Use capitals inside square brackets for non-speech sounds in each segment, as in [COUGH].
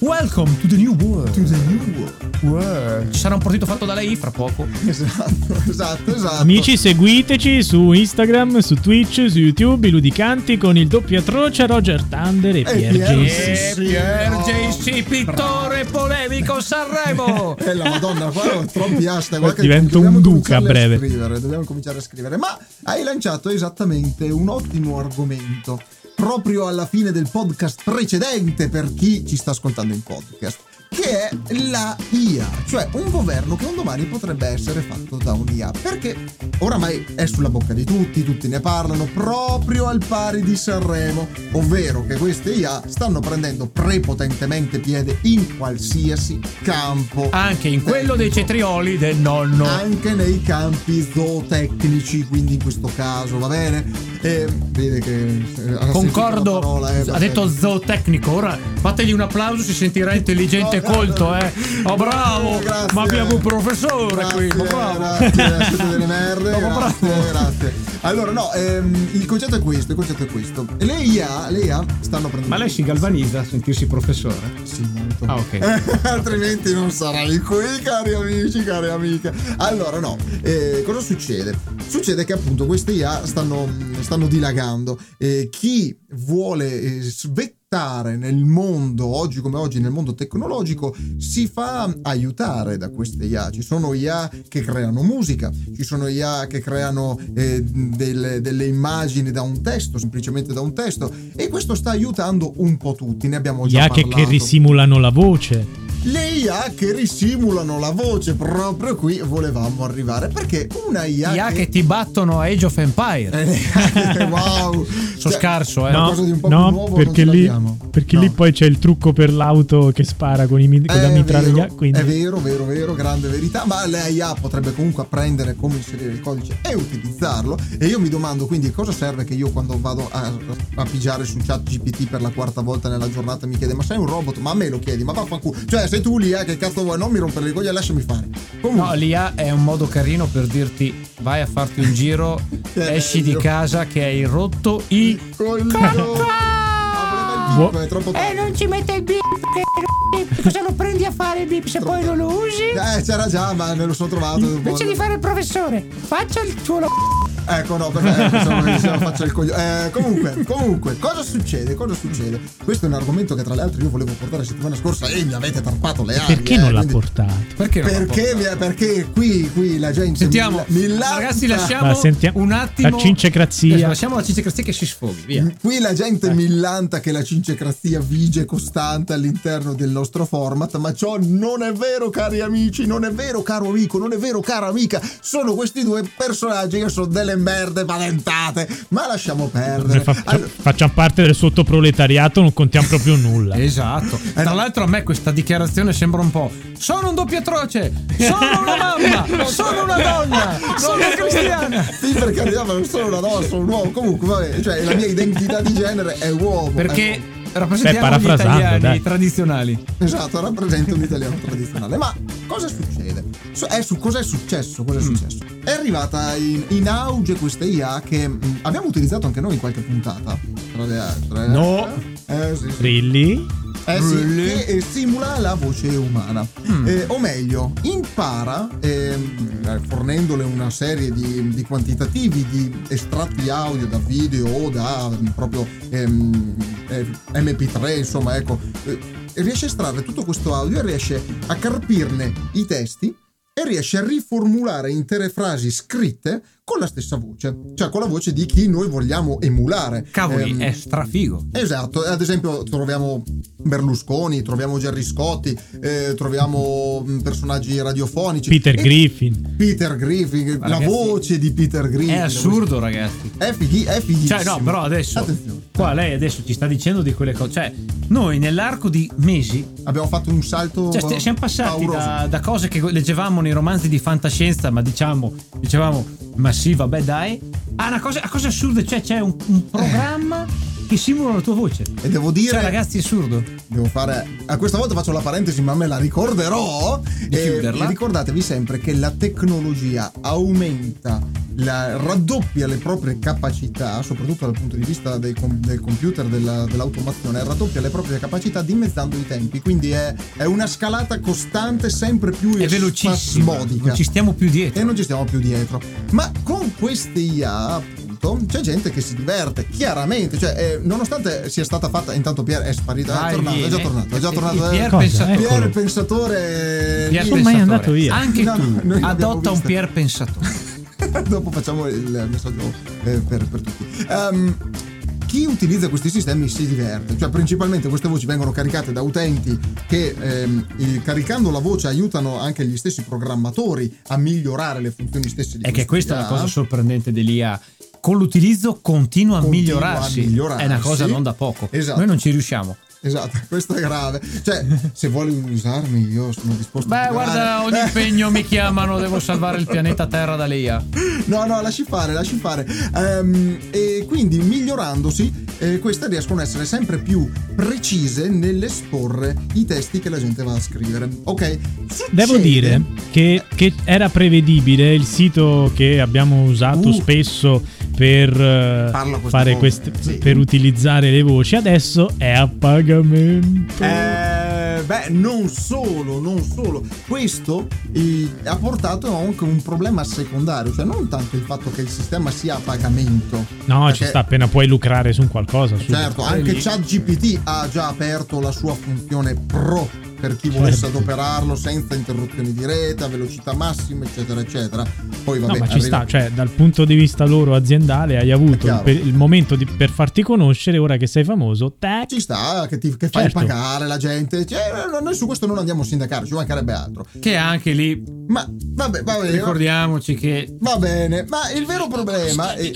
Welcome to the new world. To the new world. Ci sarà un partito fatto da lei fra poco. Esatto, [LAUGHS] esatto, esatto. Amici, seguiteci su Instagram, su Twitch, su YouTube, i Ludicanti con il doppio atroce Roger Thunder e Pier Pier- E sì, Pier. JC, pittore polemico Sanremo. [LAUGHS] Eh, la madonna, qua ho troppi hashtag. Divento un duca a breve. scrivere, dobbiamo cominciare a scrivere. Ma hai lanciato esattamente un ottimo argomento. Proprio alla fine del podcast precedente per chi ci sta ascoltando in podcast. Che è la IA, cioè un governo che un domani potrebbe essere fatto da un'IA. Perché oramai è sulla bocca di tutti, tutti ne parlano proprio al pari di Sanremo, ovvero che queste IA stanno prendendo prepotentemente piede in qualsiasi campo Anche in quello dei cetrioli del nonno. anche nei campi zootecnici, quindi in questo caso, va bene? E vede che eh, ha Concordo, parola, eh, ha detto zootecnico. Ora fategli un applauso, si sentirà intelligente e No, colto, eh. Oh, bravo! Grazie. Ma abbiamo un professore Grazie, qui, ma bravo! Grazie, siete delle merde. No, ma grazie, bravo. grazie. Allora, no, ehm, il concetto è questo, il concetto è questo. Le IA, le IA stanno prendendo... Ma lei si galvanizza a sentirsi professore? Sì, molto. Ah, ok. [LAUGHS] altrimenti non sarai qui, cari amici, cari amiche. Allora, no, eh, cosa succede? Succede che appunto queste IA stanno, stanno dilagando. Eh, chi vuole eh, svettare nel mondo, oggi come oggi, nel mondo tecnologico, si fa aiutare da queste IA. Ci sono IA che creano musica, ci sono IA che creano eh, delle, delle immagini da un testo, semplicemente da un testo, e questo sta aiutando un po' tutti. Ne abbiamo già IA che, parlato che risimulano la voce. Le IA che risimulano la voce proprio qui volevamo arrivare perché una IA, IA che ti battono a Age of Empire. Eh, [LAUGHS] wow Sono Cioè, scarso, eh. No. No, qualcosa di un po' più no nuovo perché, lì, l'abbiamo. perché No. lì poi c'è il trucco per l'auto che spara con, i, con la È mitraglia. vero, Quindi È vero, vero, vero, grande verità, ma la IA potrebbe comunque apprendere come inserire il codice e utilizzarlo. E io mi domando quindi cosa serve che io quando vado a, a pigiare su chat GPT per la quarta volta nella giornata mi chiede ma sei un robot? Ma a me lo chiedi, ma vaffanculo. Cioè sei tu l'IA che cazzo vuoi? Non mi rompere le coglioni, lasciami fare. Comunque, No, l'IA è un modo carino per dirti vai a farti un giro, [LAUGHS] esci di bello. casa che hai rotto i... è troppo Eh, non ci mette il bip. che- Cosa lo prendi a fare il bip se poi non lo usi? Eh, c'era già, ma me lo sono trovato. Invece di fare il professore, faccia il tuo lavoro. Ecco, no, perché eh, se la faccia il coglione. Eh, comunque, comunque, cosa succede? Cosa succede? Questo è un argomento che tra l'altro io volevo portare la settimana scorsa e mi avete tarpato le ali. perché eh, non l'ha quindi- portato? Perché Perché, porto? mi- perché qui, qui la gente Sentiamo, mi, mi ragazzi, lasciamo Ma sentiamo- un attimo. la cincecrazia. Eh, Lasciamo la cincecrazia che si sfoghi, via. Qui la gente millanta che la cincecrazia vige costante all'interno del nostro format, ma ciò non è vero, cari amici, non è vero, caro amico, non è vero, cara amica. Sono questi due personaggi che sono delle merde paventate, ma lasciamo perdere. Fa- Allora, facciamo parte del sottoproletariato, non contiamo proprio nulla. Esatto. Tra l'altro a me questa dichiarazione sembra un po'. Sono un doppio atroce! Sono una mamma! Sono una donna! Sono cristiana! sì, per carità, ma non sono una donna, sono un uomo. Comunque, vabbè, cioè, la mia identità di genere è uomo. Perché Ecco. rappresentiamo Beh, gli italiani dai. tradizionali. Esatto, rappresenta un italiano tradizionale. Ma cosa succede? È su, cosa è successo? Cosa è Mm. successo? È arrivata in, in auge questa IA che mh, abbiamo utilizzato anche noi in qualche puntata. Tra le altre. No. Eh sì. sì. Rilli? Eh sì, Really? che eh, simula la voce umana. Mm. Eh, o meglio, impara, ehm, eh, fornendole una serie di, di quantitativi di estratti audio da video o da mm, proprio ehm, eh, MP3, insomma, ecco, eh, riesce a estrarre tutto questo audio e riesce a carpirne i testi e riesce a riformulare intere frasi scritte con la stessa voce, cioè con la voce di chi noi vogliamo emulare. Cavoli, Ehm, è strafigo. Esatto, ad esempio troviamo Berlusconi, troviamo Gerry Scotti, eh, troviamo mh, personaggi radiofonici. Peter E- Griffin. Peter Griffin, Ma la ragazzi, voce di Peter Griffin. È assurdo, ragazzi. È, fighi, è fighissimo. Cioè, no, però adesso. Attenzione. Qua lei adesso ci sta dicendo di quelle cose. Cioè, noi nell'arco di mesi. Abbiamo fatto un salto Cioè, siamo passati da, da cose che leggevamo nei romanzi di fantascienza, ma diciamo, dicevamo, ma sì, vabbè, dai, a una cosa, a cose assurde. Cioè, c'è un, un programma che simulano la tua voce. E devo dire, Cioè, ragazzi, è assurdo. devo fare. A questa volta faccio la parentesi, ma me la ricorderò. Di Eh, chiuderla. ricordatevi sempre che la tecnologia aumenta, la- raddoppia le proprie capacità, soprattutto dal punto di vista com- del computer, della- dell'automazione, raddoppia le proprie capacità dimezzando i tempi. Quindi è, è una scalata costante, sempre più È velocissimo. spasmodica. Non ci stiamo più dietro. e non ci stiamo più dietro. Ma con queste IA, appunto, c'è gente che si diverte, chiaramente. Cioè, eh, nonostante sia stata fatta, intanto Pier è sparito, Vai, è tornato, è già tornato, è già tornato. eh. Pier Cosa? pensatore. Eccolo. Pier pensatore. Pier sono mai andato io. Anche No, tu adotta un. Pier pensatore. [LAUGHS] Dopo facciamo il messaggio eh, per, per tutti. Ehm, chi utilizza questi sistemi si diverte, cioè principalmente queste voci vengono caricate da utenti che ehm, eh, caricando la voce aiutano anche gli stessi programmatori a migliorare le funzioni stesse di È che questa è la cosa sorprendente dell'IA. Con l'utilizzo continua a, Continua a migliorarsi. migliorarsi. È una cosa non da poco. Esatto. Noi non ci riusciamo. Esatto, [LAUGHS] questo è grave. Cioè, se vuoi usarmi, io sono disposto a Beh, guarda, ogni impegno mi chiamano, devo salvare il pianeta Terra dall'IA. No, no, lasci fare, lasci fare. Ehm, e quindi migliorandosi, eh, queste riescono ad essere sempre più precise nell'esporre i testi che la gente va a scrivere. Ok? Devo Succede- dire che, che era prevedibile il sito che abbiamo usato Uh. spesso per fare queste, Sì. per utilizzare le voci adesso è a pagamento. Eh, beh, non solo, non solo. Questo eh, ha portato anche un problema secondario, cioè non tanto il fatto che il sistema sia a pagamento. no, ci sta appena puoi lucrare su un qualcosa. subito. Certo, anche ChatGPT ha già aperto la sua funzione pro per chi volesse Certo. adoperarlo senza interruzioni di rete, a velocità massima, eccetera, eccetera. Poi vabbè, No, ma ci arriva- sta, cioè dal punto di vista loro aziendale hai avuto il, per- il momento di- per farti conoscere, ora che sei famoso, tac, Ci sta che, ti, che fai Certo. pagare la gente. Cioè, no, noi su questo non andiamo a sindacare, ci mancherebbe altro. Che anche lì, Ma vabbè, va bene. ricordiamoci che Va bene, ma il vero problema è.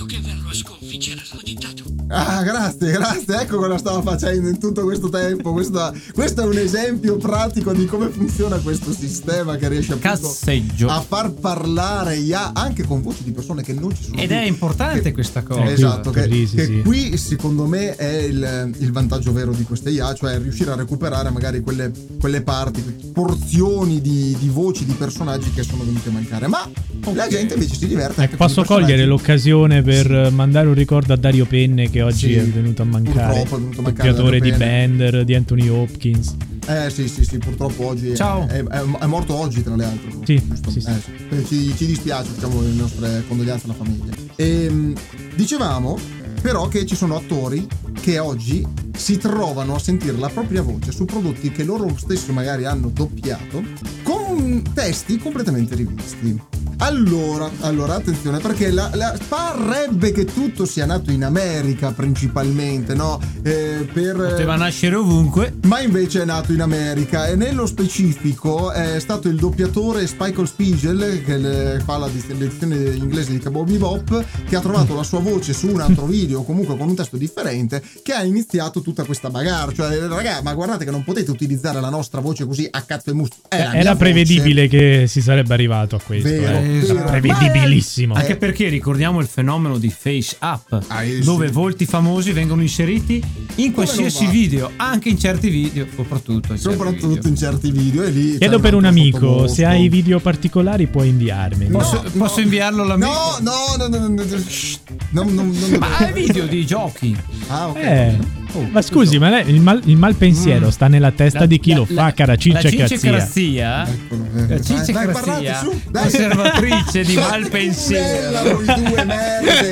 Ah, grazie, grazie. Ecco cosa stavo facendo in tutto questo tempo. Questo, questo è un esempio pratico di come funziona questo sistema che riesce a far parlare IA anche con voci di persone che non ci sono. Ed più. è importante questa cosa. Esatto, che, Sì, sì, che sì. qui secondo me è il, il vantaggio vero di queste IA, cioè riuscire a recuperare magari quelle, quelle parti, porzioni di, di voci di personaggi che sono venuti a mancare. Ma la gente invece si diverte. con posso cogliere l'occasione per eh, mandare un ricordo a Dario Penne che oggi Sì, è venuto a mancare. purtroppo è venuto a mancare Doppiatore Dario di. Bender, di Anthony Hopkins. Eh sì, sì, sì, purtroppo oggi è- Ciao. È, è- è morto oggi tra le altre. Sì, sì, sì. Eh, Ci, ci dispiace, diciamo, le nostre condoglianze alla famiglia. Ehm, dicevamo però che ci sono attori che oggi si trovano a sentire la propria voce su prodotti che loro stessi magari hanno doppiato con testi completamente rivisti. Allora, allora attenzione perché la, la- parrebbe che tutto sia nato in America principalmente, no? Eh, per, Poteva nascere ovunque. ma invece è nato in America e nello specifico è stato il doppiatore Spike Spiegel che le- fa la dis- l'edizione inglese di Cabo Bebop che ha trovato la sua voce su un altro [LAUGHS] video comunque con un testo differente che ha iniziato tutta questa bagarre cioè raga ma guardate che non potete utilizzare la nostra voce così a cazzo e musto Era voce. prevedibile che si sarebbe arrivato a questo. Vero, eh. Esatto. Prevedibilissimo. Anche perché ricordiamo il fenomeno di face up, Ah, eh, dove sì. volti famosi vengono inseriti in qualsiasi video, anche in certi video, soprattutto in certi soprattutto video. in certi video e lì Chiedo per un amico, se hai video particolari puoi inviarmi. Posso, No, posso no. inviarlo all'amico? no no no no no, no, shh, non- non- non- Ma hai video di giochi? ah ok Eh, Oh, ma scusi, ma lei- il, mal, il malpensiero sta nella testa di chi lo fa, cara La Cincia Cince Cazzia. Crazzia, eh. la Cince Crazzia, conservatrice di malpensiero.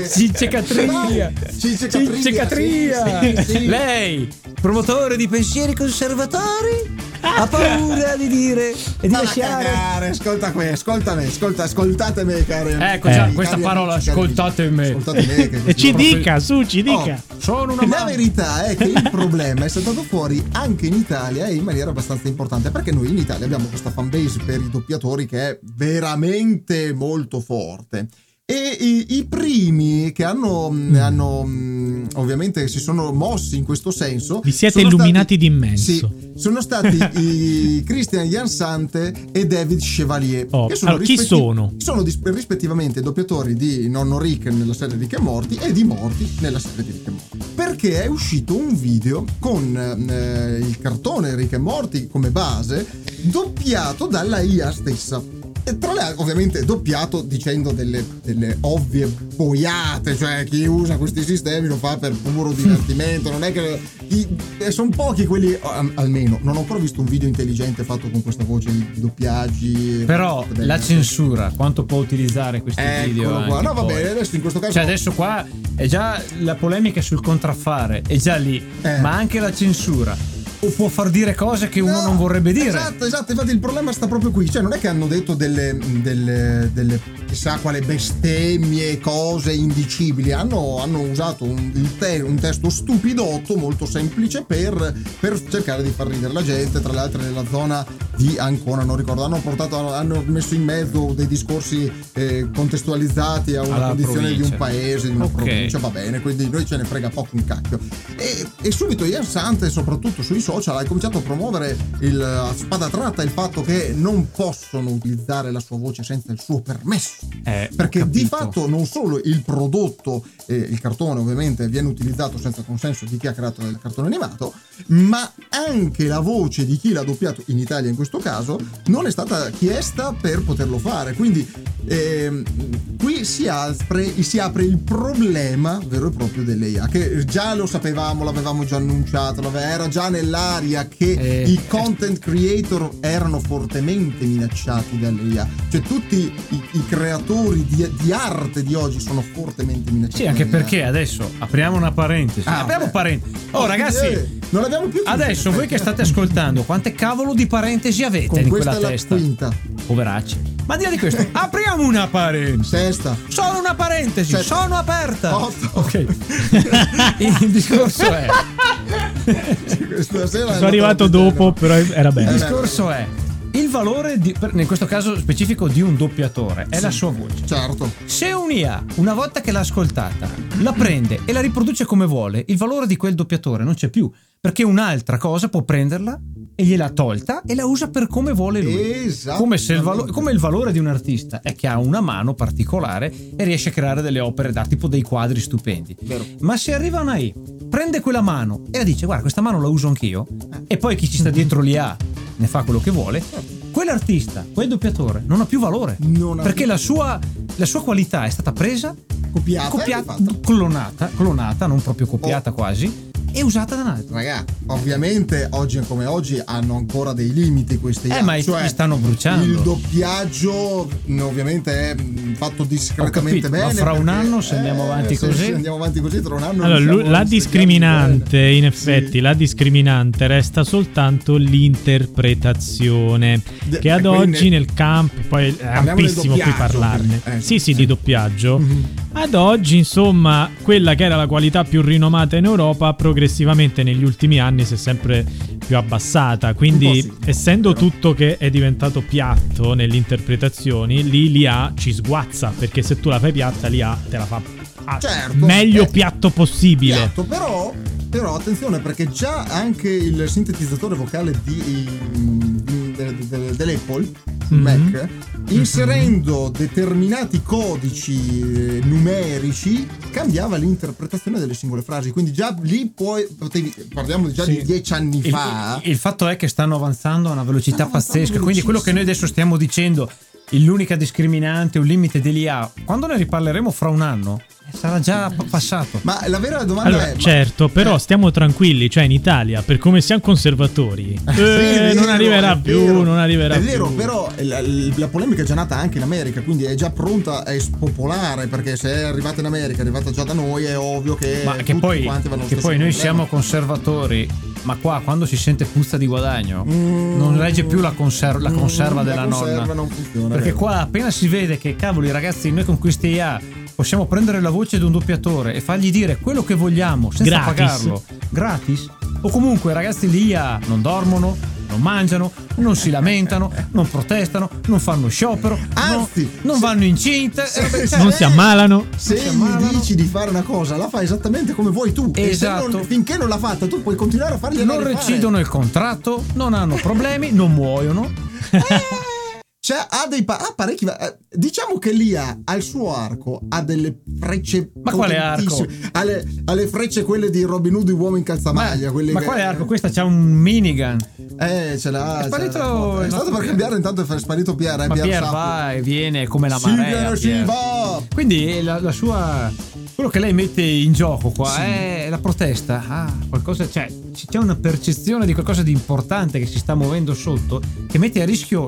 Cince Catria. Cince sì. Lei, promotore di pensieri conservatori, ha paura di dire e di Ma lasciare. cagare, ascolta qui, ascolta me, ascolta, ascoltate me, cari Ecco, Eh. già, cari questa amici, parola, cari ascoltate amici. me. Ascoltate me. E ci dica, su, ci dica. Oh, Sono una La verità è che il problema è saltato fuori anche in Italia e in maniera abbastanza importante perché noi in Italia abbiamo questa fanbase per i doppiatori che è veramente molto forte. E i, i primi che hanno, hanno, mm, ovviamente si sono mossi in questo senso. Vi siete illuminati stati- d'immenso. Sì, sono stati i [LAUGHS] Christian Jansante e David Chevalier. Oh, che sono allora, chi sono? Sono dis- rispettivamente doppiatori di Nonno Rick nella serie Rick e Morty e di Morty nella serie di Rick e Morty. Perché è uscito un video con eh, il cartone Rick e Morty come base, doppiato dalla IA stessa. E tra l'altro, ovviamente, doppiato dicendo delle, delle ovvie boiate, cioè chi usa questi sistemi lo fa per puro divertimento, non è che... sono pochi quelli, al- almeno, non ho ancora visto un video intelligente fatto con questa voce di doppiaggi. Però Bene. la censura, quanto può utilizzare questi video? Eccolo qua. anche No, va bene, adesso in questo caso... Cioè adesso qua è già la polemica sul contraffare, è già lì, Eh. ma anche la censura. O può far dire cose che uno No, non vorrebbe dire. Esatto, esatto, infatti il problema sta proprio qui, cioè non è che hanno detto delle, delle, delle chissà quale bestemmie, cose indicibili, hanno, hanno usato un, te- un testo stupidotto, molto semplice per, per cercare di far ridere la gente, tra l'altro nella zona di Ancona, non ricordo, hanno, portato, hanno messo in mezzo dei discorsi eh, contestualizzati a una Alla condizione di un provincia. paese, di una Ok. provincia, va bene, quindi noi ce ne frega poco un cacchio. E, e subito Ian Sante, soprattutto sui social, ha cominciato a promuovere il, a spada tratta il fatto che non possono utilizzare la sua voce senza il suo permesso. Eh, Perché di fatto non solo il prodotto, eh, il cartone ovviamente viene utilizzato senza consenso di chi ha creato il cartone animato, ma anche la voce di chi l'ha doppiato in Italia in questo caso non è stata chiesta per poterlo fare. Quindi ehm, qui si apre, si apre il problema vero e proprio dell'IA, che già lo sapevamo, l'avevamo già annunciato, era già nell'aria che Eh, i content creator erano fortemente minacciati dall'IA. Cioè tutti i, i creatori di, di arte di oggi sono fortemente minacciati. Sì, anche perché adesso apriamo una parentesi. Ah, apriamo beh. parentesi. Oh, ragazzi, Eh, non abbiamo più chiuso, adesso voi che state ascoltando, quante cavolo di parentesi avete con in questa quella è la testa? quinta, Poveracci. Ma di là di questo, [LAUGHS] apriamo una parentesi. sesta. Sono una parentesi, Sette. sono aperta. Otto. Ok. [LAUGHS] [LAUGHS] Il discorso è. Stasera Sono arrivato dopo, però era Il bello. discorso è. Il valore, di, per- in questo caso specifico, di un doppiatore è la sua voce. Certo. Se un'IA, una volta che l'ha ascoltata, la prende e la riproduce come vuole, il valore di quel doppiatore non c'è più. Perché un'altra cosa può prenderla e gliela tolta e la usa per come vuole lui. Esatto. Come, il valo- come il valore di un artista è che ha una mano particolare e riesce a creare delle opere d'arte, tipo dei quadri stupendi. Vero. Ma se arriva una I, prende quella mano e la dice: Guarda, questa mano la uso anch'io, e poi chi ci sta dietro l'IA ne fa quello che vuole. Quell'artista, quel doppiatore non ha più valore Non ha perché più- la sua, la sua qualità è stata presa, Copiata. copiata, e clonata, clonata, non proprio copiata Oh. quasi, e usata da un altro. Raga, ovviamente oggi come oggi hanno ancora dei limiti questi Eh, ma i- cioè, stanno bruciando. Il doppiaggio mh, ovviamente è mh, fatto discretamente capito, ma bene. fra un anno, se andiamo avanti se- così? se andiamo avanti così tra un anno Allora, a la discriminante, in effetti, Sì. la discriminante resta soltanto l'interpretazione. De- che ad oggi nel campo, poi è ampissimo qui parlarne. Eh, sì, sì, sì. di doppiaggio. Mhm. Ad oggi, insomma, quella che era la qualità più rinomata in Europa, progressivamente negli ultimi anni si è sempre più abbassata. Quindi, sì, essendo però. tutto che è diventato piatto nelle interpretazioni, lì l'IA ci sguazza. Perché se tu la fai piatta, l'IA te la fa Certo, meglio eh, piatto possibile. Piatto, però, però attenzione perché già anche il sintetizzatore vocale di, di- de- de- dell'Apple Mhm. Mac inserendo determinati codici eh, numerici cambiava l'interpretazione delle singole frasi quindi già lì puoi potevi, parliamo già Sì. di dieci anni Il, fa il- fatto è che stanno avanzando a una velocità Stanno pazzesca. Quindi quello che noi adesso stiamo dicendo, l'unica discriminante, un limite dell'IA, quando ne riparleremo fra un anno, sarà già passato. ma la vera domanda Allora, è ma- certo, però eh, stiamo tranquilli, cioè in Italia, per come siamo conservatori, eh, Sì, è non vero, arriverà è più, vero. non arriverà È più. vero, però la, la polemica è già nata anche in America, quindi è già pronta a spopolare, perché se è arrivata in America, è arrivata già da noi, è ovvio che Ma che tutti poi, quanti vanno allo che poi noi problema. siamo conservatori, ma qua quando si sente puzza di guadagno, Mm, non regge più la, conser- la mm, conserva la della conserva nonna. non funziona, Perché vero. qua appena si vede che, cavoli ragazzi, noi con questi IA possiamo prendere la voce di un doppiatore e fargli dire quello che vogliamo senza Gratis. pagarlo, gratis. O comunque ragazzi, l'IA non dormono, non non mangiano, non si lamentano, non protestano, non fanno sciopero, non- Anzi, non, se- vanno incinte. eh, cioè, Non si ammalano. Se si gli ammalano. dici di fare una cosa, la fai esattamente come vuoi tu. E se Esatto. non- finché non l'ha fatta, tu puoi continuare a fargli non recidono il contratto, non hanno problemi, non muoiono. Cioè, ha dei pa- ha parecchi. eh, Diciamo che lì ha al suo arco ha delle frecce. Ma quale arco? Ha le, ha le frecce quelle di Robin Hood, uomo in calzamaglia. quelle ma che- quale arco? Questa c'ha un minigun. Eh, ce l'ha. È sparito l'ha. È stato per cambiare, intanto è sparito Pierre. Eh, Ma Pier Sappo. va e viene come la Sì, marea. viene, sì, Pier. va. Quindi la, la sua. Quello che lei mette in gioco qua è la protesta. Ah, qualcosa. Cioè, c'è una percezione di qualcosa di importante che si sta muovendo sotto che mette a rischio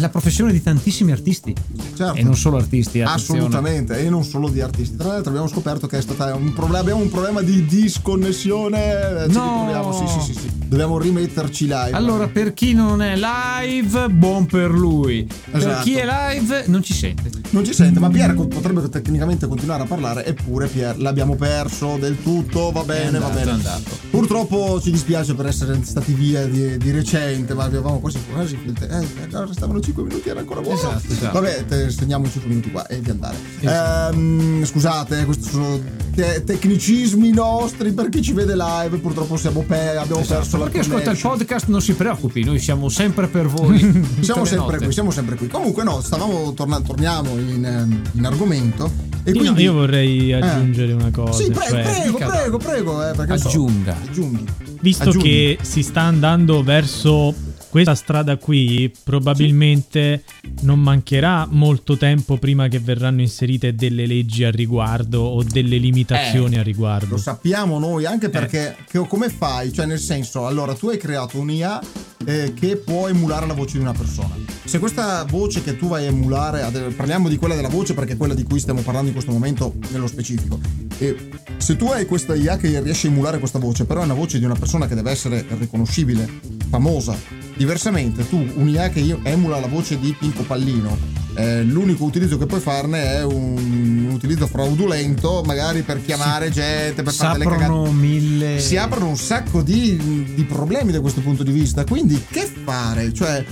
la professione di tantissimi artisti. Certo. E non solo artisti, attenzione. Assolutamente, e non solo di artisti. Tra l'altro abbiamo scoperto che è un problema, abbiamo un problema di disconnessione. Ci No. sì, sì, sì, sì. Dobbiamo rimetterci live. Allora, per chi non è live, buon per lui. Per Esatto. chi è live, non ci sente. Non ci sente, ma Pier potrebbe tecnicamente continuare a parlare, eppure Pier l'abbiamo perso del tutto, va bene, andato, va bene. andato. Purtroppo ci dispiace per essere stati via di, di recente, ma avevamo quasi quasi finito. Eh, no, restavano 5 minuti, era ancora buono. Esatto, esatto. Vabbè, te segniamo i 5 minuti qua e di andare. Esatto. Ehm, scusate, questi sono te- tecnicismi nostri per chi ci vede live, purtroppo siamo pe- abbiamo perso Esatto. la Perché ascolta il podcast, non si preoccupi, noi siamo sempre per voi. [LAUGHS] Siamo sempre notte. qui, siamo sempre qui. Comunque no, stavamo tornando, torniamo in, ehm, in argomento. E Io, quindi... io vorrei aggiungere una cosa. Sì, prego, cioè, prego, prego, prego. Eh, perché so- Aggiunga. aggiunghi. Visto Aggiungi. che si sta andando verso questa strada qui, probabilmente non mancherà molto tempo prima che verranno inserite delle leggi a riguardo o delle limitazioni a riguardo. Lo sappiamo noi Eh. anche perché che- come fai? Cioè, nel senso, allora tu hai creato un'IA eh, che può emulare la voce di una persona. Se questa voce che tu vai a emulare, parliamo di quella della voce perché è quella di cui stiamo parlando in questo momento nello specifico. E se tu hai questa IA che riesce a emulare questa voce, però è una voce di una persona che deve essere riconoscibile, famosa. Diversamente, tu un'IA che io- emula la voce di Pinco Pallino, eh, l'unico utilizzo che puoi farne è un, un utilizzo fraudolento, magari per chiamare gente, per Si fare delle aprono cagate. mille. Si aprono un sacco di, di problemi da questo punto di vista. Quindi, che fare? Cioè,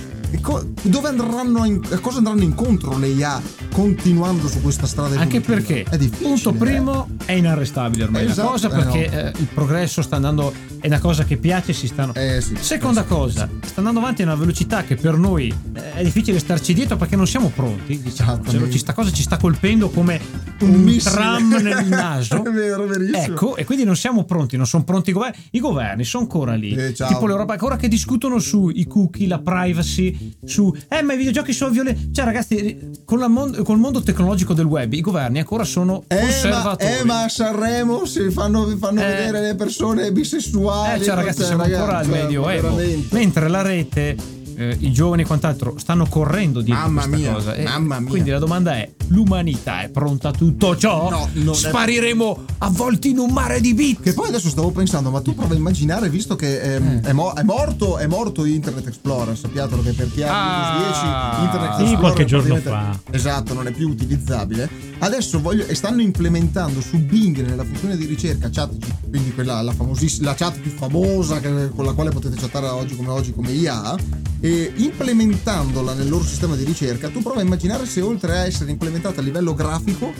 dove andranno in- a cosa andranno incontro le IA continuando su questa strada Anche perché, è difficile. punto eh. primo, è inarrestabile ormai Esatto, la cosa eh, perché no. eh, il progresso sta andando, è una cosa che piace, si stanno... Eh, sì. Seconda cosa, sta andando avanti a una velocità che per noi eh, è difficile starci dietro perché non siamo pronti. Diciamo, Esattamente. questa cosa ci sta colpendo come un, Un missile. tram nel [LAUGHS] naso. È vero, verissimo. Ecco, e quindi non siamo pronti, non sono pronti i governi. I governi sono ancora lì. Eh, tipo l'Europa, ancora che discutono sui cookie, la privacy, su eh, ma i videogiochi sono violenti. Cioè, ragazzi, con la mon- col mondo tecnologico del web, i governi ancora sono Eh ma, conservatori. eh, ma a Sanremo si fanno, fanno Eh. vedere le persone bisessuali. Eh, cioè, ragazzi, cioè, siamo ragazzi, ancora al cioè, medioevo. veramente. Mentre la rete, eh, i giovani e quant'altro stanno correndo dietro Mamma questa mia, cosa. E mamma mia. Quindi la domanda è: l'umanità è pronta a tutto ciò? No, non è- Spariremo avvolti in un mare di bit. Che poi adesso stavo pensando, ma tu prova a immaginare, visto che ehm, Eh. è, mo- è morto, è morto Internet Explorer, sappiatelo che per chi ha Ah. Windows 10 Internet Sì, Explorer qualche giorno praticamente- Esatto, non è più utilizzabile. Adesso voglio, e stanno implementando su Bing nella funzione di ricerca chat, quindi quella la famosissima la chat più famosa che- con la quale potete chattare oggi come oggi come IA, e implementandola nel loro sistema di ricerca, tu prova a immaginare se oltre a essere implementata a livello grafico,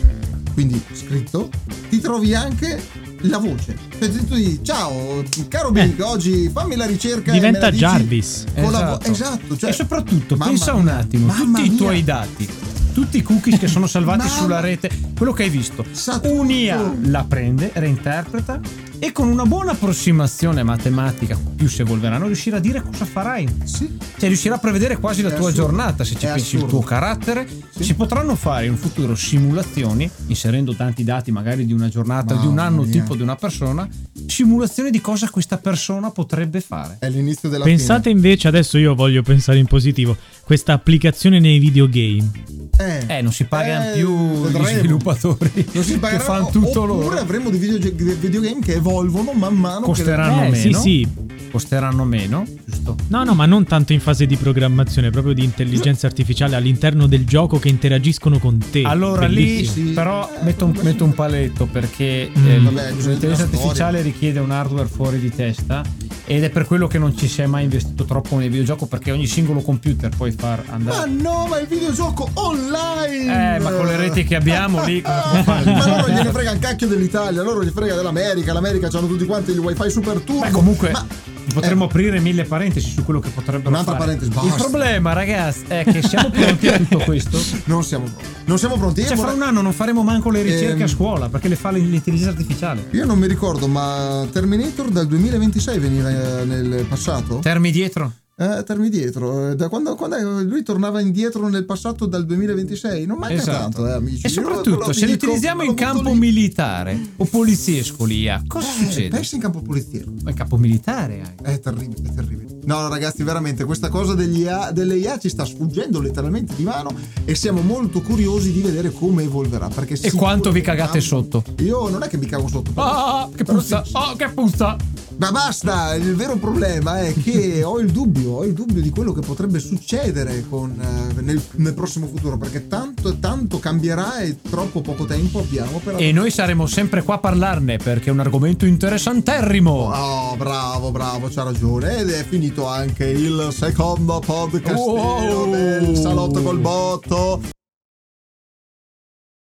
quindi scritto, ti trovi anche la voce. Cioè tu dici, ciao, caro Bing, oggi fammi la ricerca. Diventa Jarvis. Con la vo- Esatto. esatto cioè, e soprattutto, pensa un attimo, tutti i mia. tuoi dati, tutti i cookies che sono salvati Mamma- sulla rete, quello che hai visto, un'IA la prende, reinterpreta e con una buona approssimazione matematica, più si evolveranno, riuscirà a dire cosa farai. Sì. Cioè riuscirà a prevedere quasi la È tua assurdo. giornata, se ci È pensi il tuo carattere. Sì. Si potranno fare in futuro simulazioni, inserendo tanti dati magari di una giornata, di un Mamma anno mia. tipo di una persona, simulazioni di cosa questa persona potrebbe fare. È l'inizio della Pensate invece, adesso io voglio pensare in positivo, questa applicazione nei videogame. Fine. Eh, non si pagano Eh, più gli vedremo. sviluppatori Non si che pagheranno, fanno tutto oppure loro. avremo dei, videogiochi- dei videogame che evolvono man mano. Costeranno Eh, sì, meno. sì. Costeranno meno, giusto? No, no, ma non tanto in fase di programmazione, proprio di intelligenza artificiale all'interno del gioco che interagiscono con te. Allora lì Bellissimo. Sì. però metto un, metto un paletto perché Mm. eh, Vabbè, l'intelligenza artificiale richiede un hardware fuori di testa Ed è per quello che non ci si è mai investito troppo nel videogioco perché ogni singolo computer puoi far Ma andare. no, ma il videogioco online! Eh, ma con le reti che abbiamo lì? [LAUGHS] Ma loro gliene frega un cacchio dell'Italia, loro gli frega dell'America, l'America hanno tutti quanti il wifi super turbo. Beh, comunque Ma- potremmo aprire mille parentesi su quello che potrebbero Un'altra fare. parentesi, Il basta. problema, ragazzi, è che siamo pronti a tutto questo. [LAUGHS] non siamo pronti. Non siamo pronti. Io Cioè, fra vorrei- un anno non faremo manco le ricerche Ehm. a scuola perché le fa l'intelligenza artificiale. Io non mi ricordo, ma Terminator dal 2026 veniva eh, nel passato? Termi dietro. Eh, termi dietro. Eh, Da quando, quando lui tornava indietro nel passato dal 2026? Non manca Esatto. tanto, eh, amici. E soprattutto, lo se li dico, utilizziamo in lo campo lì. militare o poliziesco lì, ah, cosa Eh, succede? Pensa in campo poliziesco. Ma in campo militare anche. È terribile, è terribile. No, ragazzi, veramente questa cosa degli IA, delle IA ci sta sfuggendo letteralmente di mano e siamo molto curiosi di vedere come evolverà. Perché E quanto vi cagate sicuramente- sotto? Io non è che mi cago sotto. però- Ah, che puzza! sì. Oh, che puzza! Ma basta, il vero problema è che [LAUGHS] ho il dubbio, ho il dubbio di quello che potrebbe succedere con, eh, nel, nel prossimo futuro, perché tanto, tanto cambierà e troppo poco tempo abbiamo per... E noi saremo sempre qua a parlarne perché è un argomento interessanterrimo. Oh, bravo, bravo, c'ha ragione. Ed è finito anche il secondo podcast Wow. del salotto col botto.